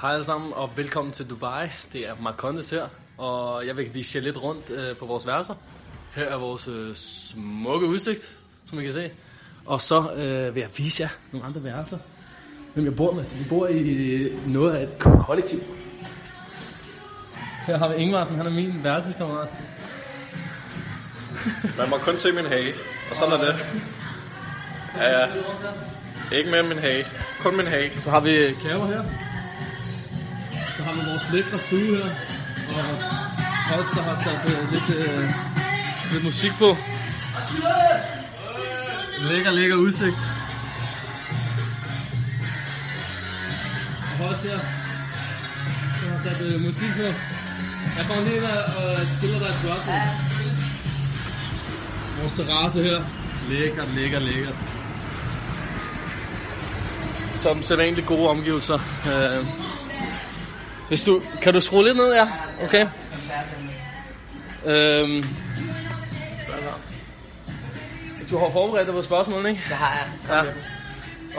Hej alle sammen, og velkommen til Dubai. Det er Mark Condes her, og jeg vil vise jer lidt rundt øh, på vores værelser. Her er vores øh, smukke udsigt, som I kan se. Og så øh, vil jeg vise jer nogle andre værelser, hvem jeg bor med. Vi bor i noget af et kollektiv. Her har vi Ingvarsen, han er min værelseskammerat. Man må kun se min hage, og sådan er det. Ja, ja. Ikke mere min hage. Kun min hage. Så har vi Kæver her. Har vi vores lækre stue her. Og os, der har sat øh, lidt, øh, lidt musik på. Lækker, lækker udsigt. Og også her, der har sat øh, musik på. Jeg kommer lige ind og og stiller dig et spørgsmål. Vores terrasse her. Lækkert, lækkert, lækkert som sædvanligt gode omgivelser. Øh, hvis du, kan du skrue lidt ned, ja? Okay. Øhm, du har forberedt dig på spørgsmålene, ikke? Det har jeg. Ja.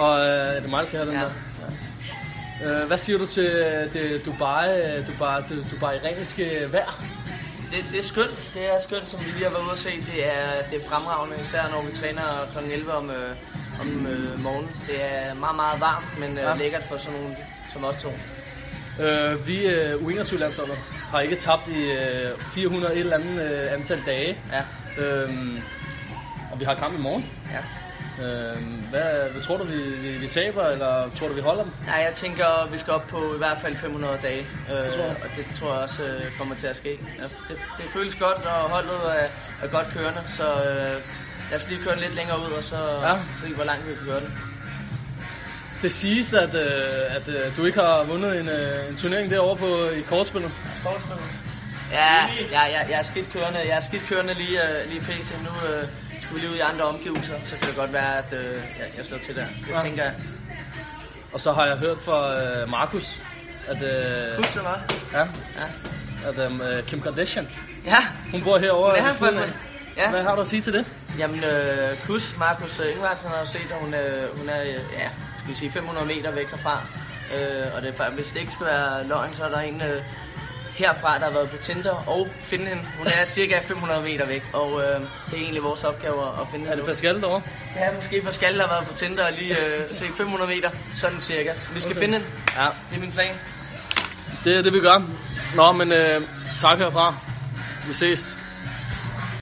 Og øh, er det mig, der skal have den Ja. der? Øh, hvad siger du til øh, det Dubai, øh, Dubai, det Dubai-renske vejr? Det, det er skønt. Det er skønt, som vi lige har været ude at se. Det er, det er fremragende, især når vi træner kl. 11 om, øh, om øh, morgenen. Det er meget, meget varmt, men øh, Ja. lækkert for sådan nogle som os to. Øh, vi øh, U21-landsholdet har ikke tabt i øh, 400 et eller andet øh, antal dage. Ja. Øhm, og vi har kamp i morgen. ja. Øhm, hvad, hvad tror du, vi, vi, vi taber, eller tror du, vi holder dem? Nej, jeg tænker, vi skal op på i hvert fald 500 dage. Øh, tror jeg. og det tror jeg også øh, kommer til at ske. Ja, det, det føles godt, og holdet er, er godt kørende, så øh, lad os lige køre den lidt længere ud, og så Ja. ja. se, hvor langt vi kan køre den. Det siges, at, øh, at øh, du ikke har vundet en, øh, en turnering derovre på, i kortspillet. Ja, ja, ja, jeg er skidt kørende, jeg er skidt kørende lige, uh, lige pt. Nu uh, skal vi lige ud i andre omgivelser, så kan det godt være, at uh, jeg, jeg slår til der. Det Ja. tænker jeg. Og så har jeg hørt fra øh, Markus, at, øh, Plus eller hvad? ja, Ja. at øh, Kim Kardashian, Ja, hun bor herovre. det er ved Ja, Hvad har du at sige til det? jamen uh, Kus, Markus uh, Ingvartsen har jo set, at hun, uh, hun er, uh, ja, skal vi sige 500 meter væk herfra. Uh, og det, er hvis det ikke skal være løgn, så er der en uh, herfra, der har været på Tinder og finde hende. Hun er cirka 500 meter væk, og uh, det er egentlig vores opgave at- finde Er hende det nu. Pascal derovre? Det er måske Pascal, der har været på Tinder og lige uh, se 500 meter, sådan cirka. Vi skal Okay. finde hende. Ja, Det er min plan. det er det, vi gør. Nå, men øh, tak herfra. Vi ses.